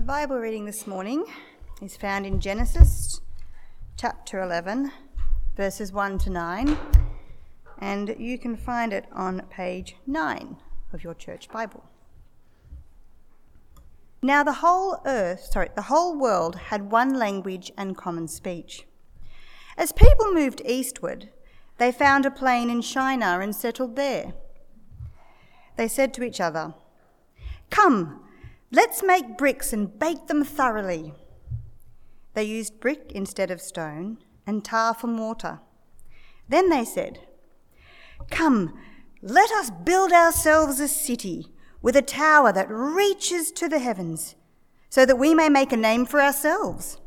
The Bible reading this morning is found in Genesis chapter 11, verses 1 to 9, and you can find it on page 9 of your church Bible. Now the whole earth, sorry, the whole world had one language and common speech. As people moved eastward, they found a plain in Shinar and settled there. They said to each other, Come, let's make bricks and bake them thoroughly. They used brick instead of stone and tar for mortar. Then they said, Come, let us build ourselves a city with a tower that reaches to the heavens, so that we may make a name for ourselves.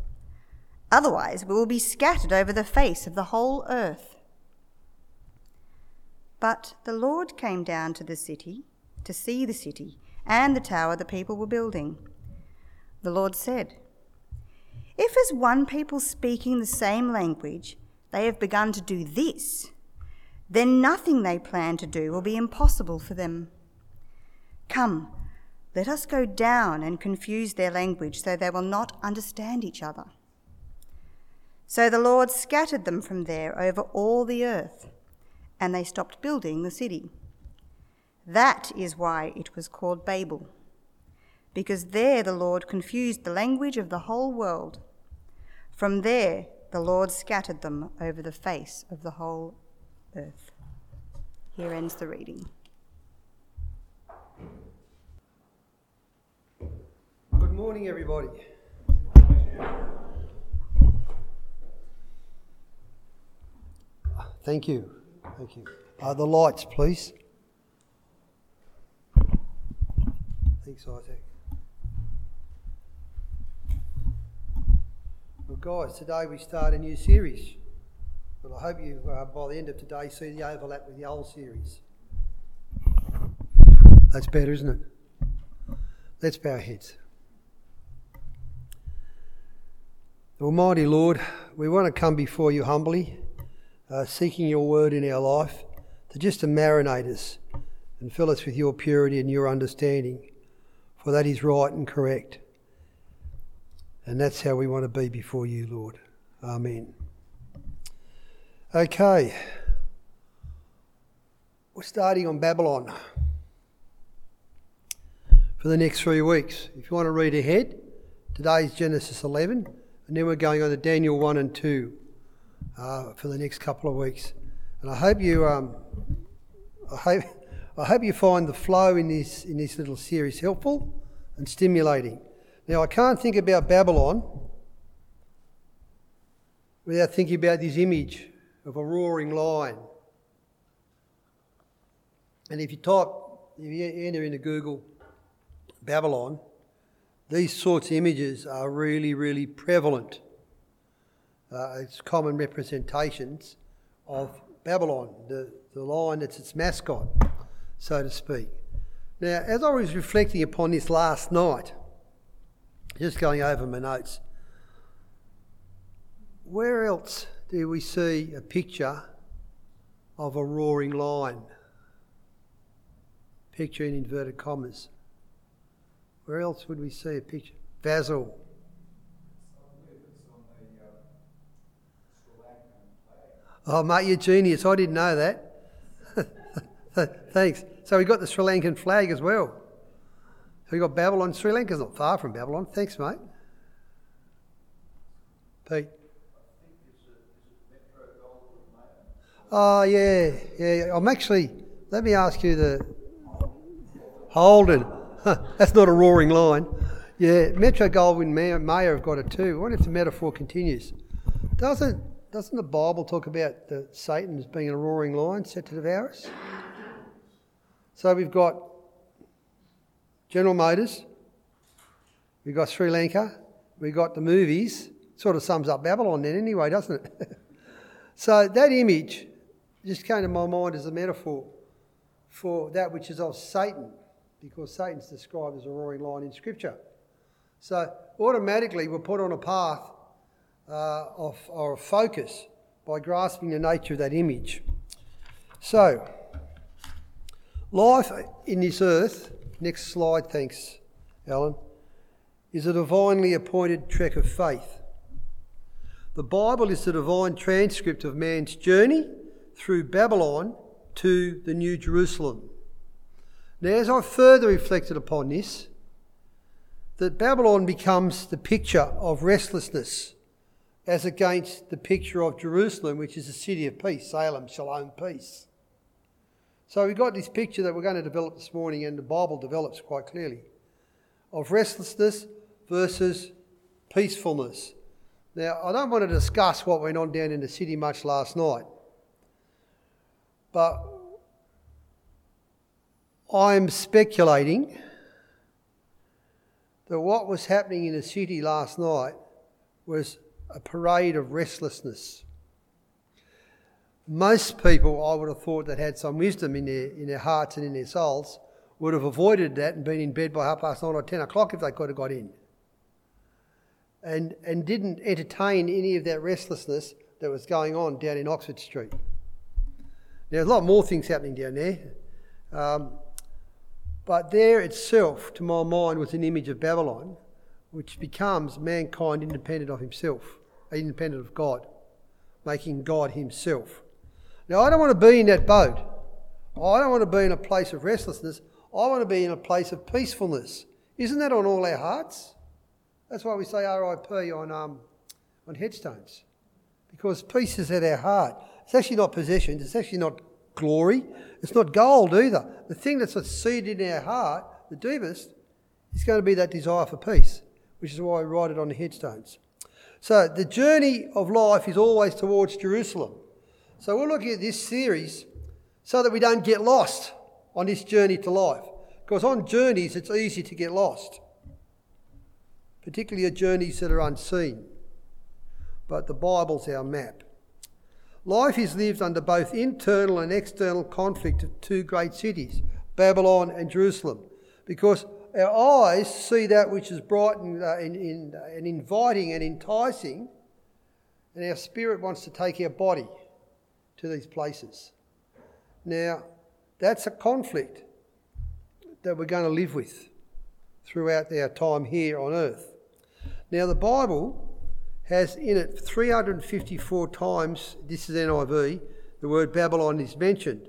Otherwise, we will be scattered over the face of the whole earth. But the Lord came down to the city to see the city and the tower the people were building. The Lord said, If as one people speaking the same language they have begun to do this, then nothing they plan to do will be impossible for them. Come, let us go down and confuse their language so they will not understand each other. So the Lord scattered them from there over all the earth, and they stopped building the city. That is why it was called Babel, because there the Lord confused the language of the whole world. From there the Lord scattered them over the face of the whole earth. Here ends the reading. Good morning, everybody. Thank you. Thank you. Uh, the lights, please. Thanks, Isaac. Well, guys, today we start a new series. But I hope you, uh, by the end of today, see the overlap with the old series. That's better, isn't it? Let's bow our heads. Almighty Lord, we want to come before you humbly, uh, seeking your word in our life to just to marinate us and fill us with your purity and your understanding for that is right and correct. And that's how we want to be before you, Lord. Amen. Okay. We're starting on Babylon for the next three weeks. If you want to read ahead, today's Genesis 11, and then we're going on to Daniel 1 and 2 uh, for the next couple of weeks. And I hope you, um, I hope I hope you find the flow in this, in this little series helpful and stimulating. Now, I can't think about Babylon without thinking about this image of a roaring lion. And if you type, if you enter into Google Babylon, these sorts of images are really, really prevalent. Uh, it's common representations of Babylon, the, the lion that's its mascot so to speak. Now, as I was reflecting upon this last night, just going over my notes, where else do we see a picture of a roaring lion? Picture in inverted commas. Where else would we see a picture? Basil. Oh, mate, you're genius. I didn't know that. Thanks. So we got the Sri Lankan flag as well. So we got Babylon. Sri Lanka's not far from Babylon. Thanks, mate. Pete. Oh yeah, yeah. I'm actually. Let me ask you the Holden. That's not a roaring line. Yeah, Metro Goldwyn Mayer, Mayer have got it too. I wonder if the metaphor continues. Doesn't doesn't the Bible talk about the Satan as being a roaring lion set to devour us? So we've got General Motors, we've got Sri Lanka, we've got the movies. Sort of sums up Babylon then, anyway, doesn't it? so that image just came to my mind as a metaphor for that which is of Satan, because Satan's described as a roaring lion in Scripture. So automatically we're put on a path uh, of, or a focus by grasping the nature of that image. So, Life in this earth, next slide, thanks, Alan, is a divinely appointed trek of faith. The Bible is the divine transcript of man's journey through Babylon to the New Jerusalem. Now, as I further reflected upon this, that Babylon becomes the picture of restlessness as against the picture of Jerusalem, which is a city of peace, Salem, Shalom, peace. So we've got this picture that we're going to develop this morning, and the Bible develops quite clearly of restlessness versus peacefulness. Now, I don't want to discuss what went on down in the city much last night, but I'm speculating that what was happening in the city last night was a parade of restlessness. Most people, I would have thought, that had some wisdom in their, in their hearts and in their souls, would have avoided that and been in bed by half past nine or ten o'clock if they could have got in. And, and didn't entertain any of that restlessness that was going on down in Oxford Street. There's a lot more things happening down there. Um, but there itself, to my mind, was an image of Babylon, which becomes mankind independent of himself, independent of God, making God himself. Now, I don't want to be in that boat. I don't want to be in a place of restlessness. I want to be in a place of peacefulness. Isn't that on all our hearts? That's why we say RIP on, um, on headstones, because peace is at our heart. It's actually not possessions, it's actually not glory, it's not gold either. The thing that's a seed in our heart, the deepest, is going to be that desire for peace, which is why we write it on the headstones. So the journey of life is always towards Jerusalem. So we're looking at this series so that we don't get lost on this journey to life. Because on journeys, it's easy to get lost, particularly journeys that are unseen. But the Bible's our map. Life is lived under both internal and external conflict of two great cities, Babylon and Jerusalem, because our eyes see that which is bright and, uh, and inviting and enticing, and our spirit wants to take our body to these places. Now, that's a conflict that we're going to live with throughout our time here on earth. Now, the Bible has in it 354 times, this is NIV, the word Babylon is mentioned.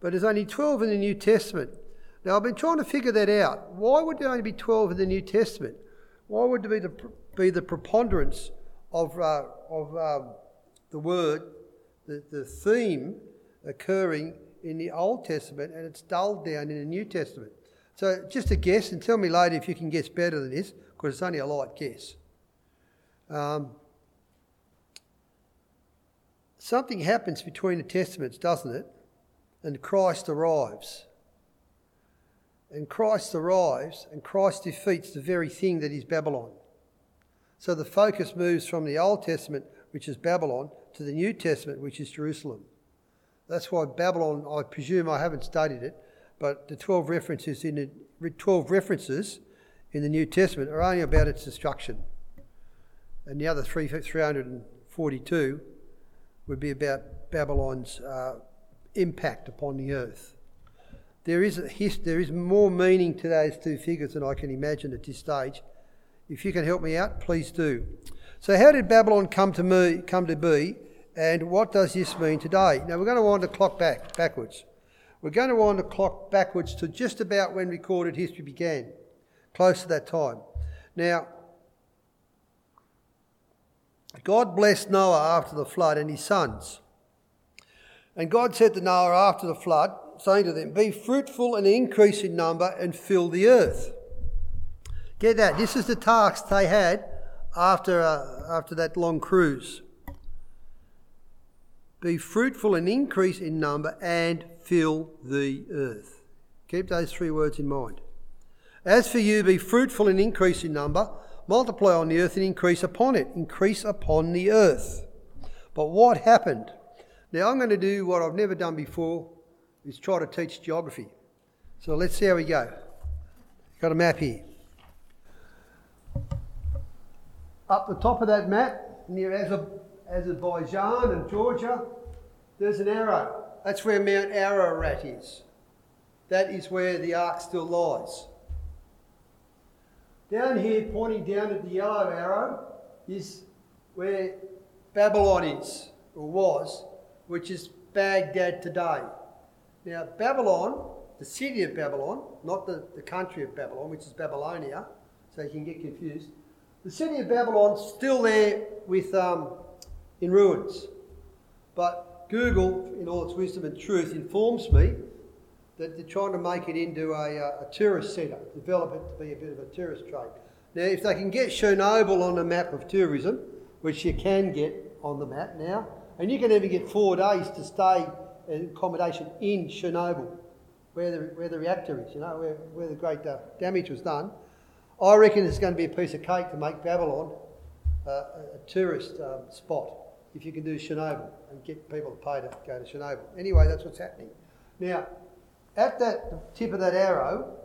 But there's only 12 in the New Testament. Now, I've been trying to figure that out. Why would there only be 12 in the New Testament? Why would there be the, be the preponderance of, uh, of um, the word, the, the theme occurring in the Old Testament and it's dulled down in the New Testament? So, just a guess, and tell me later if you can guess better than this, because it's only a light guess. Um, something happens between the Testaments, doesn't it? And Christ arrives. And Christ arrives, and Christ defeats the very thing that is Babylon. So the focus moves from the Old Testament, which is Babylon, to the New Testament, which is Jerusalem. That's why Babylon, I presume I haven't studied it, but the 12 references in the 12 references in the New Testament are only about its destruction and the other three, 342 would be about Babylon's uh, impact upon the earth. There is, there is more meaning to those two figures than I can imagine at this stage. If you can help me out, please do. So, how did Babylon come to, me, come to be, and what does this mean today? Now, we're going to wind the clock back, backwards. We're going to wind the clock backwards to just about when recorded history began, close to that time. Now, God blessed Noah after the flood and his sons. And God said to Noah after the flood, saying to them, Be fruitful and increase in number and fill the earth. Get that? This is the task they had after, uh, after that long cruise. Be fruitful and increase in number and fill the earth. Keep those three words in mind. As for you, be fruitful and increase in number multiply on the earth and increase upon it. Increase upon the earth. But what happened? Now I'm going to do what I've never done before, is try to teach geography. So let's see how we go. Got a map here. Up the top of that map, near Azerbaijan and Georgia, there's an arrow. That's where Mount Ararat is. That is where the ark still lies. Down here, pointing down at the yellow arrow, is where Babylon is, or was, which is Baghdad today. Now, Babylon, the city of Babylon, not the, the country of Babylon, which is Babylonia, so you can get confused. The city of Babylon's still there with um, in ruins. But Google, in all its wisdom and truth, informs me that they're trying to make it into a, uh, a tourist centre, develop it to be a bit of a tourist trade. Now, if they can get Chernobyl on the map of tourism, which you can get on the map now, and you can even get four days to stay in accommodation in Chernobyl, where the, where the reactor is, you know, where, where the great uh, damage was done. I reckon it's going to be a piece of cake to make Babylon uh, a, tourist um, spot if you can do Chernobyl and get people to pay to go to Chernobyl. Anyway, that's what's happening. Now, at that tip of that arrow,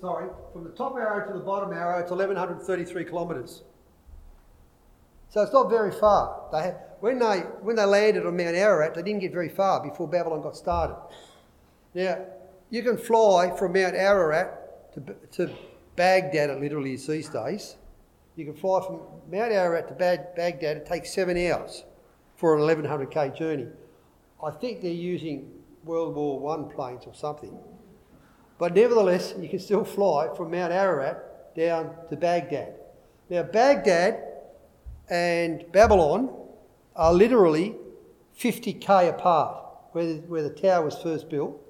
sorry, from the top arrow to the bottom arrow, it's 1133 kilometres. So it's not very far. They had, when, they, when they landed on Mount Ararat, they didn't get very far before Babylon got started. Now, you can fly from Mount Ararat to, to Baghdad, it literally is these days. You can fly from Mount Ararat to Baghdad. It takes seven hours for an 1100k journey. I think they're using World War One planes or something. But nevertheless, you can still fly from Mount Ararat down to Baghdad. Now, Baghdad and Babylon are literally 50k apart, where the, where the tower was first built.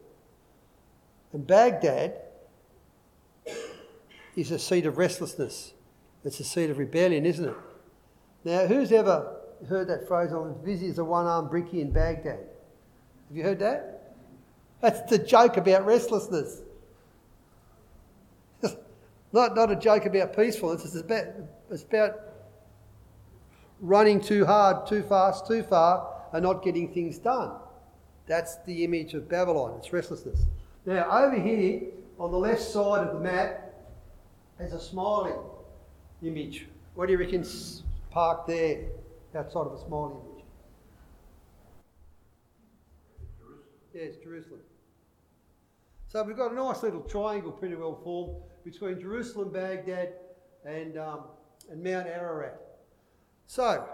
And Baghdad is a seed of restlessness. It's a seed of rebellion, isn't it? Now, who's ever heard that phrase, I'm as busy as a one armed brickie in Baghdad? Have you heard that? That's the joke about restlessness. not, not a joke about peacefulness, it's about, it's about running too hard, too fast, too far, and not getting things done. That's the image of Babylon, it's restlessness. Now, over here on the left side of the map, there's a smiling image. What do you reckon parked there outside of a smiling image? Yes, Jerusalem. So we've got a nice little triangle pretty well formed between Jerusalem, Baghdad, and, um, and Mount Ararat. So,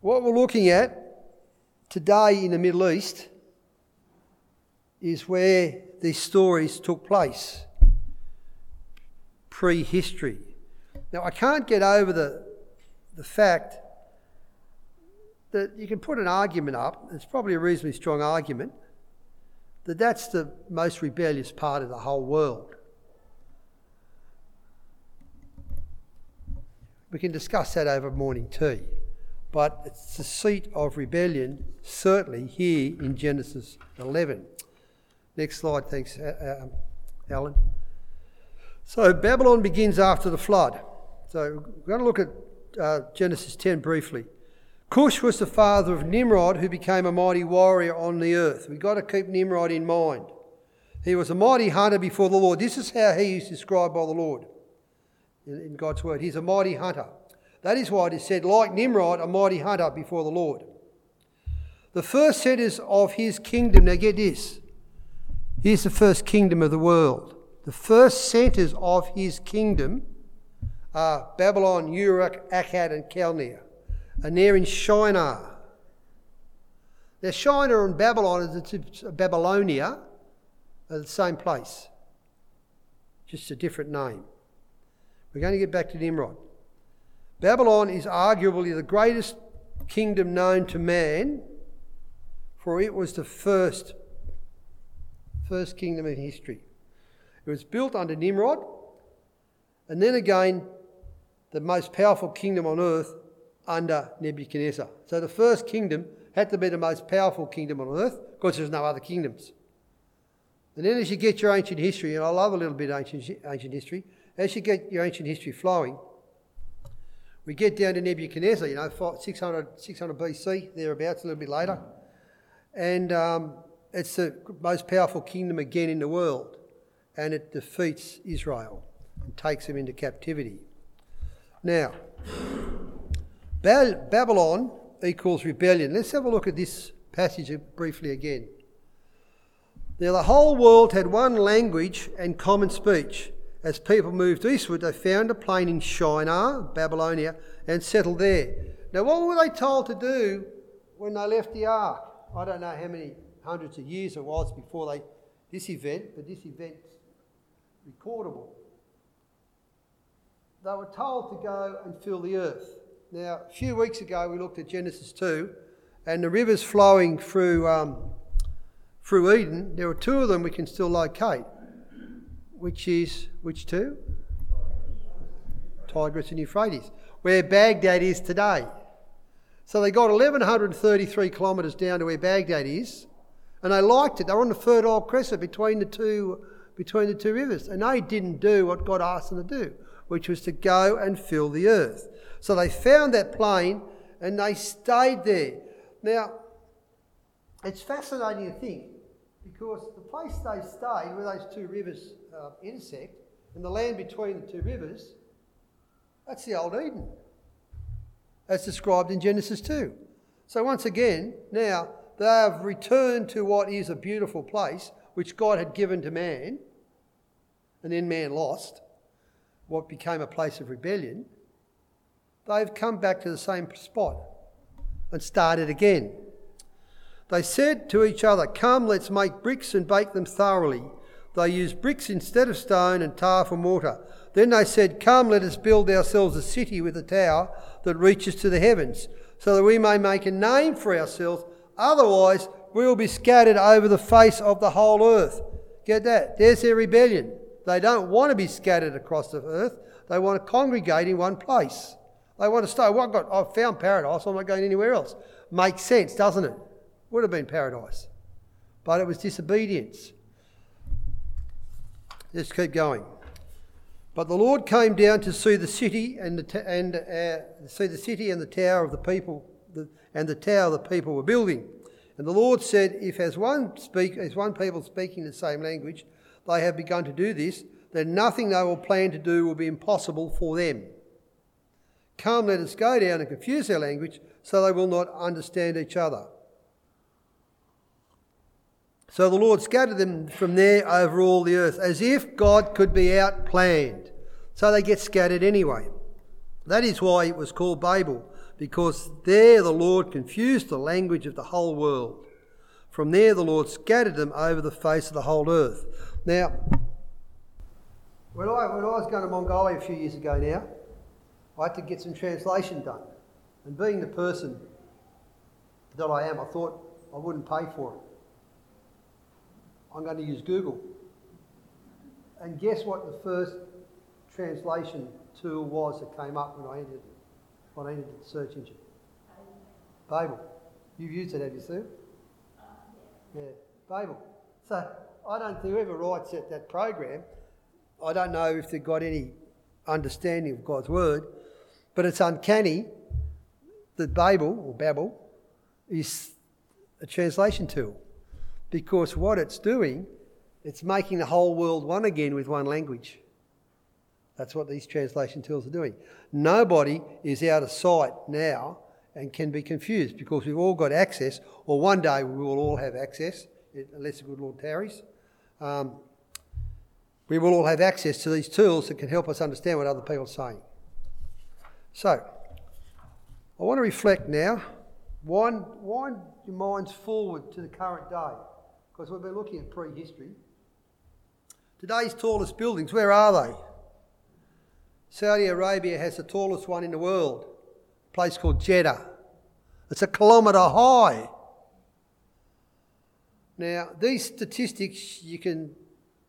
what we're looking at today in the Middle East is where these stories took place prehistory. Now, I can't get over the, the fact that you can put an argument up, it's probably a reasonably strong argument, that that's the most rebellious part of the whole world. We can discuss that over morning tea, but it's the seat of rebellion, certainly here in Genesis 11. Next slide, thanks, uh, um, Alan. So Babylon begins after the flood. So we're going to look at uh, Genesis 10 briefly. Cush was the father of Nimrod, who became a mighty warrior on the earth. We've got to keep Nimrod in mind. He was a mighty hunter before the Lord. This is how he is described by the Lord in God's word. He's a mighty hunter. That is why it is said, like Nimrod, a mighty hunter before the Lord. The first centres of his kingdom, now get this, here's the first kingdom of the world. The first centres of his kingdom are Babylon, Uruk, Akkad, and Calneh. And they're in Shinar. Now, Shinar and Babylon, Babylonia, are the same place, just a different name. We're going to get back to Nimrod. Babylon is arguably the greatest kingdom known to man, for it was the first, first kingdom in history. It was built under Nimrod, and then again, the most powerful kingdom on earth under Nebuchadnezzar. So the first kingdom had to be the most powerful kingdom on earth because there's no other kingdoms. And then as you get your ancient history, and I love a little bit ancient, ancient history, as you get your ancient history flowing, we get down to Nebuchadnezzar, you know, 600, 600 BC, thereabouts, a little bit later. And um, it's the most powerful kingdom again in the world and it defeats Israel and takes them into captivity. Now, Babylon equals rebellion. Let's have a look at this passage briefly again. Now, the whole world had one language and common speech. as people moved eastward, they found a plain in Shinar, Babylonia, and settled there. Now, what were they told to do when they left the ark? I don't know how many hundreds of years it was before they this event, but this event's recordable. They were told to go and fill the earth. Now, a few weeks ago, we looked at Genesis 2, and the rivers flowing through, um, through Eden, there are two of them we can still locate, which is, which two? Tigris and Euphrates, where Baghdad is today. So they got 1,133 kilometres down to where Baghdad is, and they liked it. They were on the Fertile Crescent between the two, between the two rivers, and they didn't do what God asked them to do, which was to go and fill the earth. So they found that plain and they stayed there. Now, it's fascinating to think because the place they stayed, where those two rivers uh, intersect, and the land between the two rivers, that's the old Eden, as described in Genesis 2. So, once again, now they have returned to what is a beautiful place which God had given to man, and then man lost, what became a place of rebellion. They've come back to the same spot and started again. They said to each other, Come, let's make bricks and bake them thoroughly. They used bricks instead of stone and tar for mortar. Then they said, Come, let us build ourselves a city with a tower that reaches to the heavens, so that we may make a name for ourselves. Otherwise, we will be scattered over the face of the whole earth. Get that? There's their rebellion. They don't want to be scattered across the earth, they want to congregate in one place. They want to stay. Well, I've, got, I've found paradise, I'm not going anywhere else. Makes sense, doesn't it? Would have been paradise. But it was disobedience. Let's keep going. But the Lord came down to see the city and, the and uh, see the city and the tower of the people, the, and the tower the people were building. And the Lord said, If as one speak, as one people speaking the same language, they have begun to do this, then nothing they will plan to do will be impossible for them. Come, let us go down and confuse their language, so they will not understand each other. So the Lord scattered them from there over all the earth, as if God could be outplanned. So they get scattered anyway. That is why it was called Babel, because there the Lord confused the language of the whole world. From there the Lord scattered them over the face of the whole earth. Now, when I, when I was going to Mongolia a few years ago now, I had to get some translation done. And being the person that I am, I thought I wouldn't pay for it. I'm going to use Google. And guess what the first translation tool was that came up when I entered, when I entered the search engine? Babel. You've used it, have you, Sue? Uh, yeah, Babel. So I don't think whoever writes that, that program, I don't know if they've got any understanding of God's word, but it's uncanny that Babel or Babel is a translation tool because what it's doing, it's making the whole world one again with one language. That's what these translation tools are doing. Nobody is out of sight now and can be confused because we've all got access, or one day we will all have access, unless the good Lord tarries. Um, we will all have access to these tools that can help us understand what other people are saying. So, I want to reflect now. Wind, wind your minds forward to the current day because we've been looking at prehistory. Today's tallest buildings, where are they? Saudi Arabia has the tallest one in the world, a place called Jeddah. It's a kilometre high. Now, these statistics you can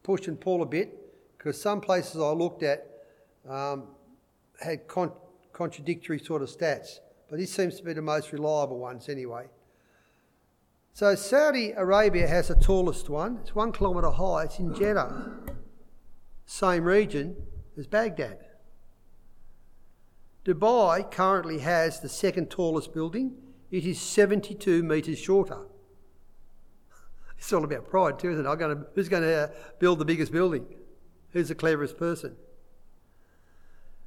push and pull a bit because some places I looked at um, had con- contradictory sort of stats, but this seems to be the most reliable ones anyway. So Saudi Arabia has the tallest one. It's one kilometre high. It's in Jeddah, same region as Baghdad. Dubai currently has the second tallest building. It is 72 metres shorter. It's all about pride, too, isn't it? To, who's going to uh, build the biggest building? Who's the cleverest person?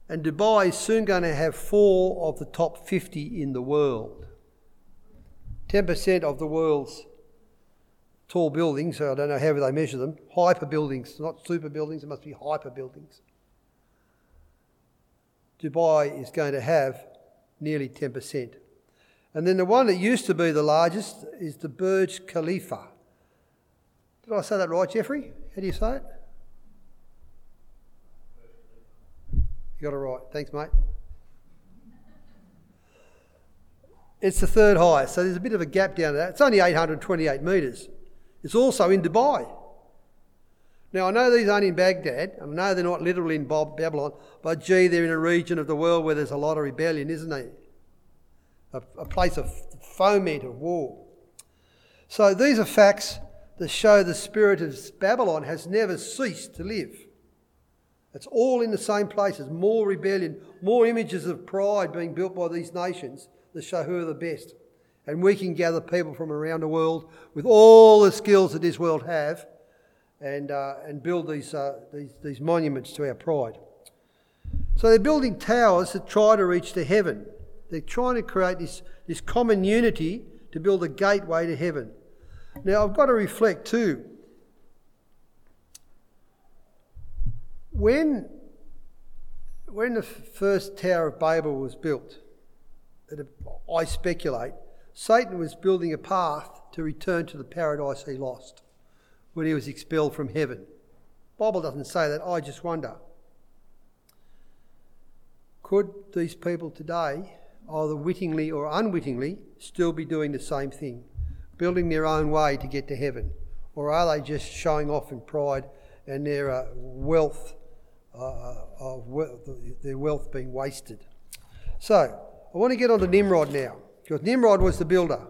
And Dubai is soon going to have four of the top 50 in the world. 10% of the world's tall buildings. So I don't know how they measure them. Hyper buildings, not super buildings. It must be hyper buildings. Dubai is going to have nearly 10%. And then the one that used to be the largest is the Burj Khalifa. Did I say that right, Jeffrey? How do you say it? You got it right. Thanks, mate. It's the third highest, so there's a bit of a gap down there. It's only 828 metres. It's also in Dubai. Now, I know these aren't in Baghdad, I know they're not literally in Babylon, but gee, they're in a region of the world where there's a lot of rebellion, isn't there? A, a place of foment of war. So these are facts that show the spirit of Babylon has never ceased to live. It's all in the same places more rebellion, more images of pride being built by these nations that show who are the best. And we can gather people from around the world with all the skills that this world have and, uh, and build these, uh, these, these monuments to our pride. So they're building towers to try to reach to heaven. They're trying to create this, this common unity to build a gateway to heaven. Now, I've got to reflect too. When, when the first Tower of Babel was built, I speculate, Satan was building a path to return to the paradise he lost when he was expelled from heaven. Bible doesn't say that, I just wonder. Could these people today, either wittingly or unwittingly, still be doing the same thing, building their own way to get to heaven? Or are they just showing off in pride and their uh, wealth, uh, of we- their wealth being wasted? So, I want to get on to Nimrod now, because Nimrod was the builder,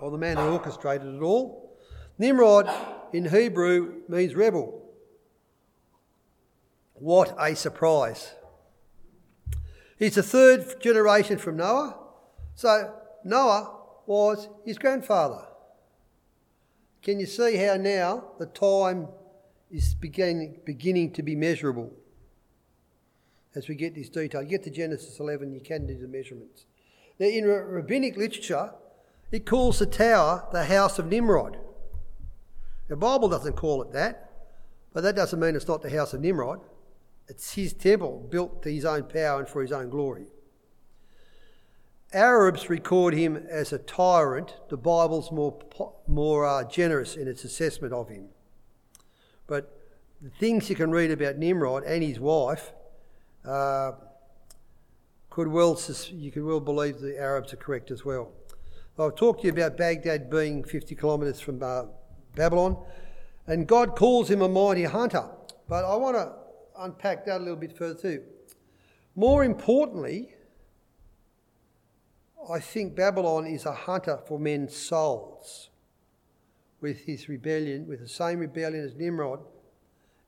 or the man who orchestrated it all. Nimrod in Hebrew means rebel. What a surprise! He's the third generation from Noah, so Noah was his grandfather. Can you see how now the time is beginning, beginning to be measurable? as we get this detail. You get to Genesis 11, you can do the measurements. Now, in rabbinic literature, it calls the tower the house of Nimrod. The Bible doesn't call it that, but that doesn't mean it's not the house of Nimrod. It's his temple built to his own power and for his own glory. Arabs record him as a tyrant. The Bible's more, more uh, generous in its assessment of him. But the things you can read about Nimrod and his wife uh, could well, you could well believe the Arabs are correct as well. I've talked to you about Baghdad being 50 kilometres from uh, Babylon, and God calls him a mighty hunter. But I want to unpack that a little bit further too. More importantly, I think Babylon is a hunter for men's souls with his rebellion, with the same rebellion as Nimrod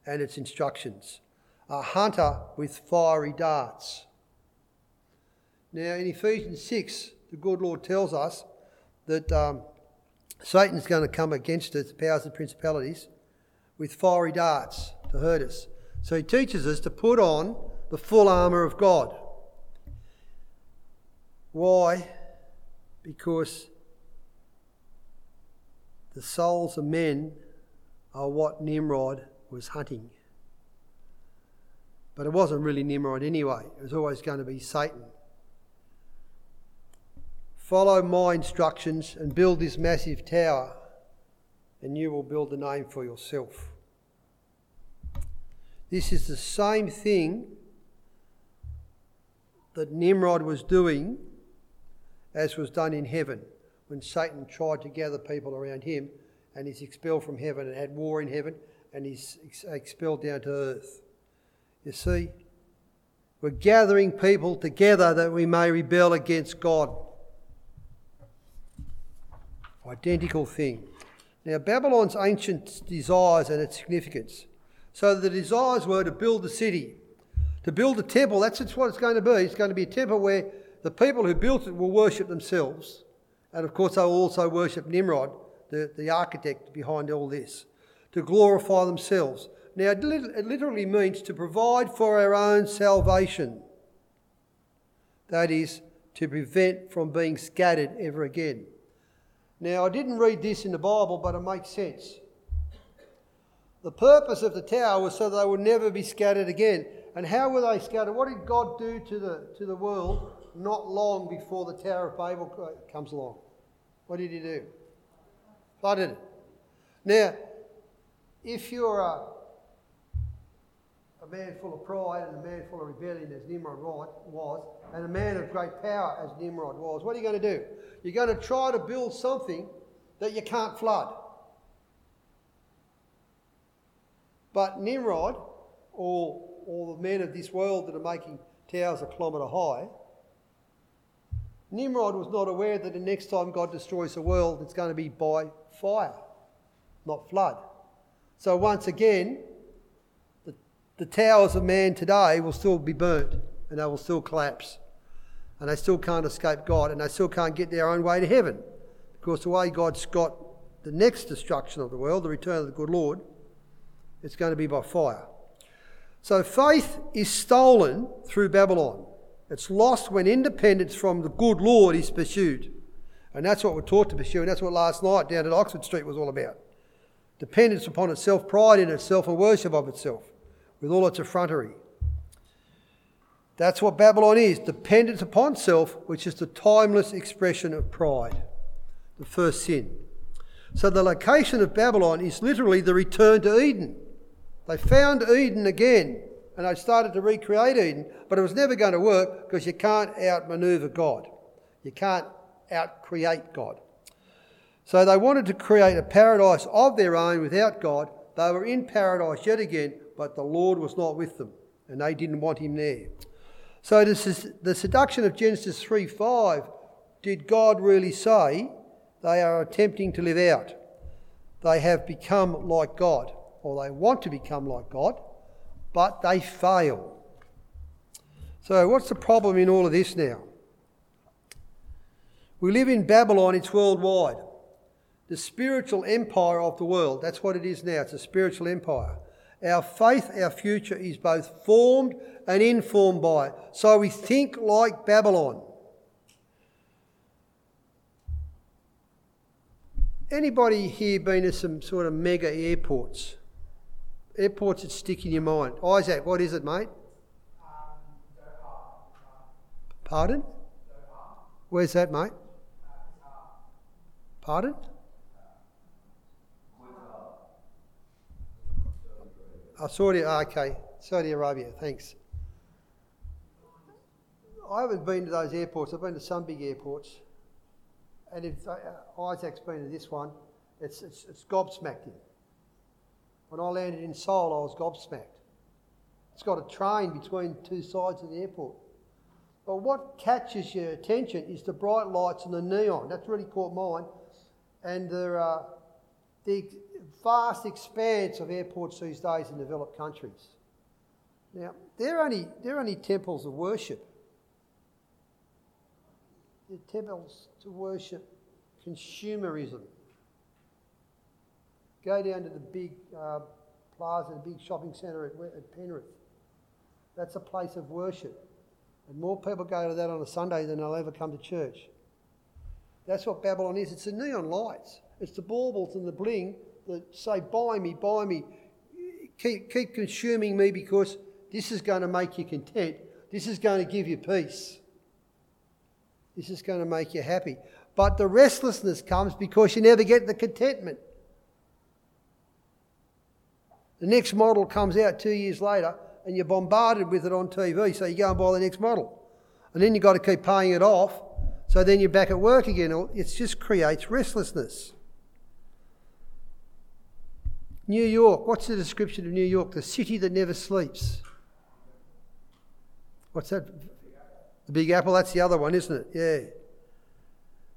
and its instructions a hunter with fiery darts. Now, in Ephesians 6, the good Lord tells us that um, Satan's going to come against us, powers and principalities, with fiery darts to hurt us. So he teaches us to put on the full armour of God. Why? Because the souls of men are what Nimrod was hunting. But it wasn't really Nimrod anyway, it was always going to be Satan. Follow my instructions and build this massive tower, and you will build a name for yourself. This is the same thing that Nimrod was doing as was done in heaven when Satan tried to gather people around him and he's expelled from heaven and had war in heaven and he's expelled down to earth. You see? We're gathering people together that we may rebel against God. Identical thing. Now, Babylon's ancient desires and its significance. So the desires were to build the city, to build a temple. That's what it's going to be. It's going to be a temple where the people who built it will worship themselves. And of course, they will also worship Nimrod, the, the architect behind all this, to glorify themselves. Now, it literally means to provide for our own salvation. That is, to prevent from being scattered ever again. Now, I didn't read this in the Bible, but it makes sense. The purpose of the tower was so they would never be scattered again. And how were they scattered? What did God do to the, to the world not long before the Tower of Babel comes along? What did he do? Flooded it. Now, if you're a, a man full of pride and a man full of rebellion, as Nimrod was, and a man of great power, as Nimrod was, what are you going to do? You're going to try to build something that you can't flood. But Nimrod, or, or the men of this world that are making towers a kilometre high, Nimrod was not aware that the next time God destroys the world, it's going to be by fire, not flood. So once again, the, the towers of man today will still be burnt and they will still collapse. And they still can't escape God and they still can't get their own way to heaven. Because the way God's got the next destruction of the world, the return of the good Lord, it's going to be by fire. So faith is stolen through Babylon. It's lost when independence from the good Lord is pursued. And that's what we're taught to pursue, and that's what last night down at Oxford Street was all about. Dependence upon itself, pride in itself, and worship of itself, with all its effrontery. That's what Babylon is dependence upon self, which is the timeless expression of pride, the first sin. So the location of Babylon is literally the return to Eden. They found Eden again and they started to recreate Eden, but it was never going to work because you can't outmaneuver God. You can't outcreate God. So they wanted to create a paradise of their own without God. They were in paradise yet again, but the Lord was not with them, and they didn't want him there. So this is the seduction of Genesis 3 5. Did God really say they are attempting to live out? They have become like God, or they want to become like God but they fail. So, what's the problem in all of this now? We live in Babylon, it's worldwide. The spiritual empire of the world. That's what it is now. It's a spiritual empire. Our faith, our future is both formed and informed by it. So we think like Babylon. Anybody here been to some sort of mega airports? Airports that stick in your mind. Isaac, what is it, mate? Pardon? Where's that, mate? Pardon? Oh, Saudi, oh, okay. Saudi Arabia, thanks. I haven't been to those airports. I've been to some big airports. And if uh, Isaac's been to this one, it's, it's, it's gobsmacked. When I landed in Seoul, I was gobsmacked. It's got a train between two sides of the airport. But what catches your attention is the bright lights and the neon. That's really caught mine. And the, uh, the vast expanse of airports these days in developed countries. Now, they're only, they're only temples of worship. They're temples to worship consumerism. Go down to the big uh, plaza, the big shopping centre at, at Penrith. That's a place of worship. And more people go to that on a Sunday than they'll ever come to church. That's what Babylon is. It's the neon lights. It's the baubles and the bling that say, buy me, buy me. Keep, keep consuming me because this is going to make you content. This is going to give you peace. This is going to make you happy. But the restlessness comes because you never get the contentment. The next model comes out two years later and you're bombarded with it on TV, so you go and buy the next model. And then you've got to keep paying it off, so then you're back at work again. It just creates restlessness. New York, what's the description of New York? The city that never sleeps. What's that? The Big Apple, that's the other one, isn't it? Yeah.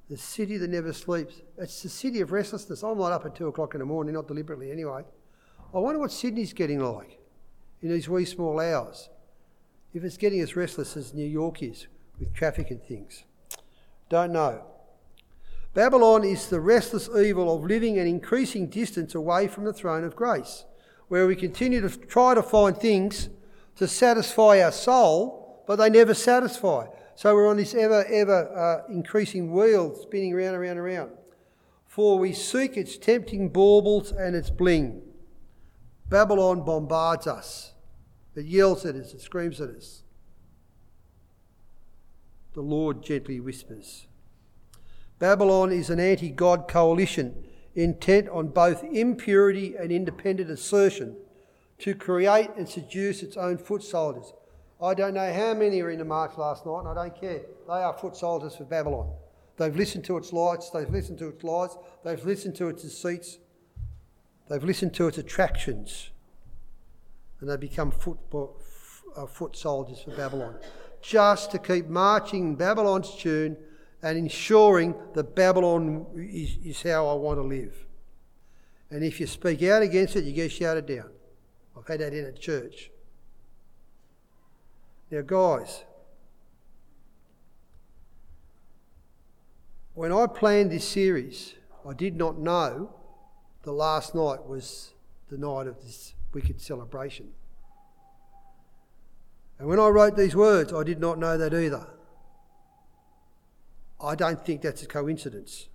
The city that never sleeps. It's the city of restlessness. I'm not up at two o'clock in the morning, not deliberately anyway. I wonder what Sydney's getting like in these wee small hours. If it's getting as restless as New York is with traffic and things. Don't know. Babylon is the restless evil of living an increasing distance away from the throne of grace, where we continue to try to find things to satisfy our soul, but they never satisfy. So we're on this ever, ever uh, increasing wheel spinning round, around, around. for we seek its tempting baubles and its bling. Babylon bombards us. It yells at us, it screams at us. The Lord gently whispers. Babylon is an anti God coalition intent on both impurity and independent assertion to create and seduce its own foot soldiers. I don't know how many are in the march last night, and I don't care. They are foot soldiers for Babylon. They've listened to its lights, they've listened to its lies, they've listened to its deceits, they've listened to its attractions, and they become foot, uh, foot soldiers for Babylon. Just to keep marching Babylon's tune and ensuring that Babylon is, is how I want to live. And if you speak out against it, you get shouted down. I've had that in a church. Now, guys, when I planned this series, I did not know the last night was the night of this wicked celebration. And when I wrote these words, I did not know that either. I don't think that's a coincidence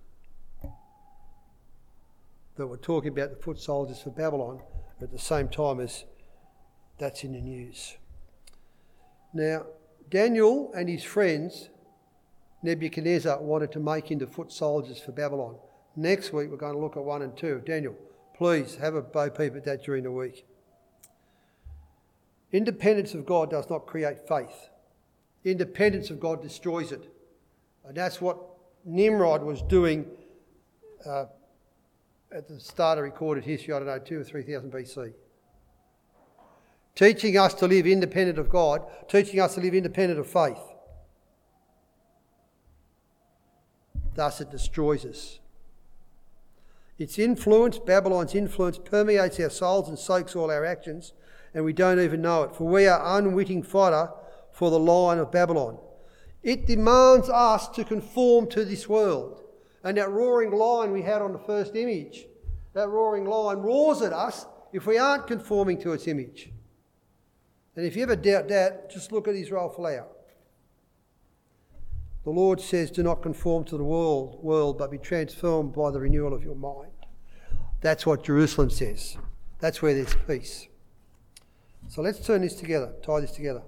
that we're talking about the foot soldiers for Babylon at the same time as that's in the news. Now, Daniel and his friends, Nebuchadnezzar, wanted to make into foot soldiers for Babylon. Next week, we're going to look at 1 and 2. Daniel, please have a bo peep at that during the week. Independence of God does not create faith, independence of God destroys it. And that's what Nimrod was doing uh, at the start of recorded history, I don't know, two or 3,000 BC teaching us to live independent of God, teaching us to live independent of faith. Thus, it destroys us. Its influence, Babylon's influence, permeates our souls and soaks all our actions, and we don't even know it, for we are unwitting fodder for the lion of Babylon. It demands us to conform to this world. And that roaring lion we had on the first image, that roaring lion roars at us if we aren't conforming to its image. And if you ever doubt that, just look at Israel Folau. The Lord says, Do not conform to the world, world, but be transformed by the renewal of your mind. That's what Jerusalem says. That's where there's peace. So let's turn this together, tie this together.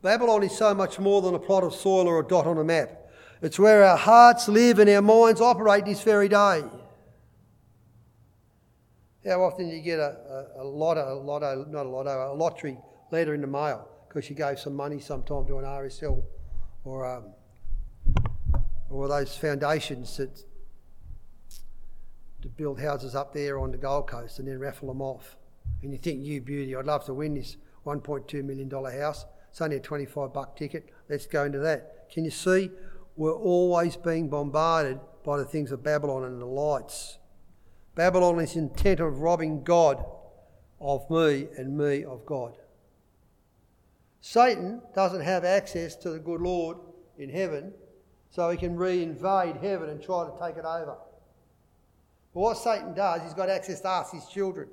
Babylon is so much more than a plot of soil or a dot on a map. It's where our hearts live and our minds operate this very day. How often do you get a, a, a lotto, a lotto, not a lotto, a lottery letter in the mail because you gave some money sometime to an RSL or um, or those foundations that to build houses up there on the Gold Coast and then raffle them off. And you think, you beauty, I'd love to win this $1.2 million house. It's only a 25 buck ticket. Let's go into that. Can you see? We're always being bombarded by the things of Babylon and the lights. Babylon is intent of robbing God of me and me of God. Satan doesn't have access to the good Lord in heaven, so he can re-invade heaven and try to take it over. But what Satan does, he's got access to us, his children.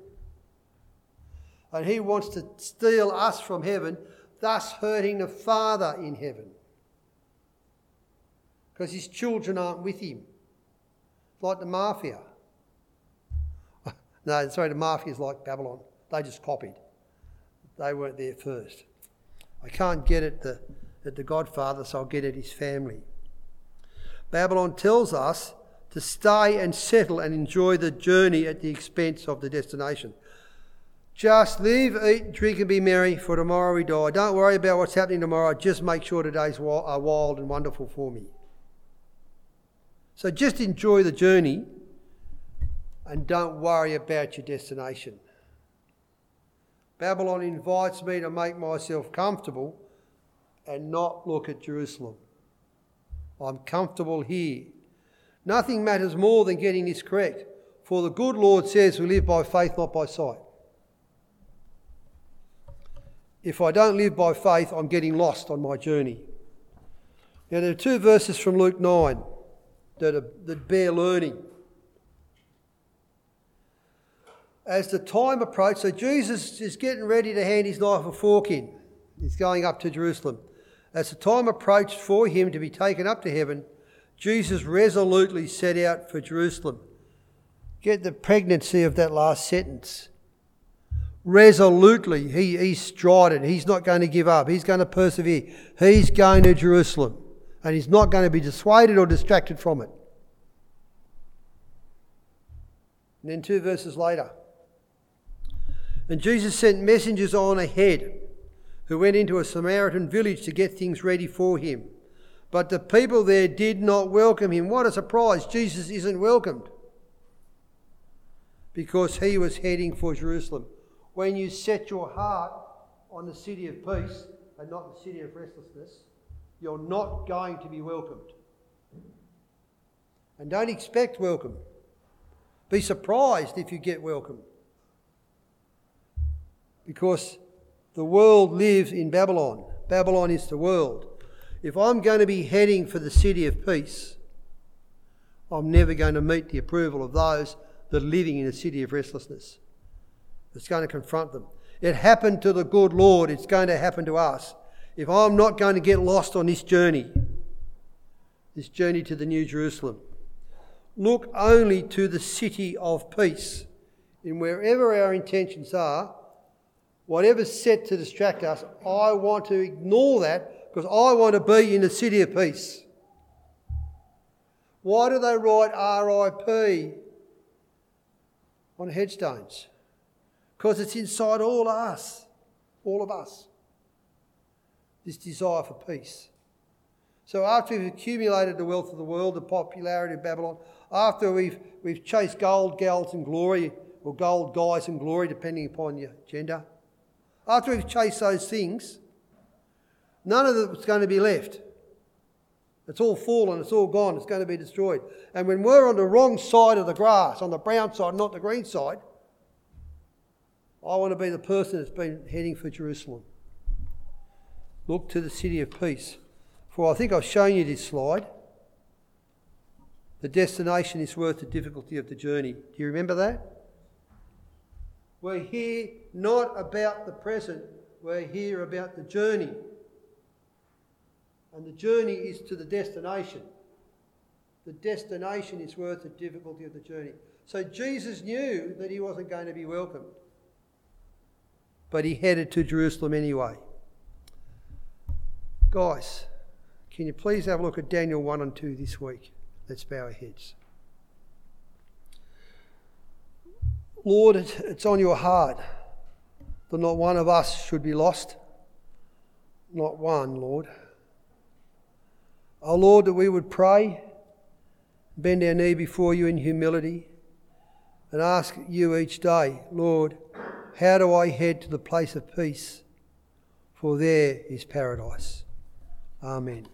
And he wants to steal us from heaven, thus hurting the Father in heaven. Because his children aren't with him. like the mafia. No, sorry, the mafia is like Babylon. They just copied. They weren't there first. I can't get at the, at the Godfather, so I'll get at his family. Babylon tells us to stay and settle and enjoy the journey at the expense of the destination. Just live, eat, drink, and be merry, for tomorrow we die. Don't worry about what's happening tomorrow. Just make sure today's wild and wonderful for me. So just enjoy the journey and don't worry about your destination. Babylon invites me to make myself comfortable and not look at Jerusalem. I'm comfortable here. Nothing matters more than getting this correct, for the good Lord says we live by faith, not by sight. If I don't live by faith, I'm getting lost on my journey. Now, there are two verses from Luke 9 that, are, that bear learning. As the time approached, so Jesus is getting ready to hand his knife and fork in. He's going up to Jerusalem. As the time approached for him to be taken up to heaven, Jesus resolutely set out for Jerusalem. Get the pregnancy of that last sentence. Resolutely, he, he's strident. He's not going to give up. He's going to persevere. He's going to Jerusalem. And he's not going to be dissuaded or distracted from it. And then two verses later. And Jesus sent messengers on ahead who went into a Samaritan village to get things ready for him. But the people there did not welcome him. What a surprise! Jesus isn't welcomed because he was heading for Jerusalem. When you set your heart on the city of peace and not the city of restlessness, you're not going to be welcomed. And don't expect welcome. Be surprised if you get welcome. Because the world lives in Babylon. Babylon is the world. If I'm going to be heading for the city of peace, I'm never going to meet the approval of those that are living in a city of restlessness. It's going to confront them. It happened to the good Lord, it's going to happen to us. If I'm not going to get lost on this journey, this journey to the New Jerusalem, look only to the city of peace. In wherever our intentions are, whatever's set to distract us, I want to ignore that because I want to be in the city of peace. Why do they write RIP on headstones? Because it's inside all of us, all of us, this desire for peace. So after we've accumulated the wealth of the world, the popularity of Babylon, after we've, we've chased gold, gals and glory, or gold guys and glory, depending upon your gender, after we've chased those things, none of it's going to be left. It's all fallen, it's all gone, it's going to be destroyed. And when we're on the wrong side of the grass, on the brown side, not the green side, I want to be the person that's been heading for Jerusalem. Look to the city of peace. For I think I've shown you this slide. The destination is worth the difficulty of the journey. Do you remember that? We're here not about the present, we're here about the journey. And the journey is to the destination. The destination is worth the difficulty of the journey. So Jesus knew that he wasn't going to be welcomed, but he headed to Jerusalem anyway. Guys, can you please have a look at Daniel 1 and 2 this week? Let's bow our heads. Lord, it's on your heart that not one of us should be lost. Not one, Lord. Oh, Lord, that we would pray, bend our knee before you in humility, and ask you each day, Lord, how do I head to the place of peace? For there is paradise. Amen.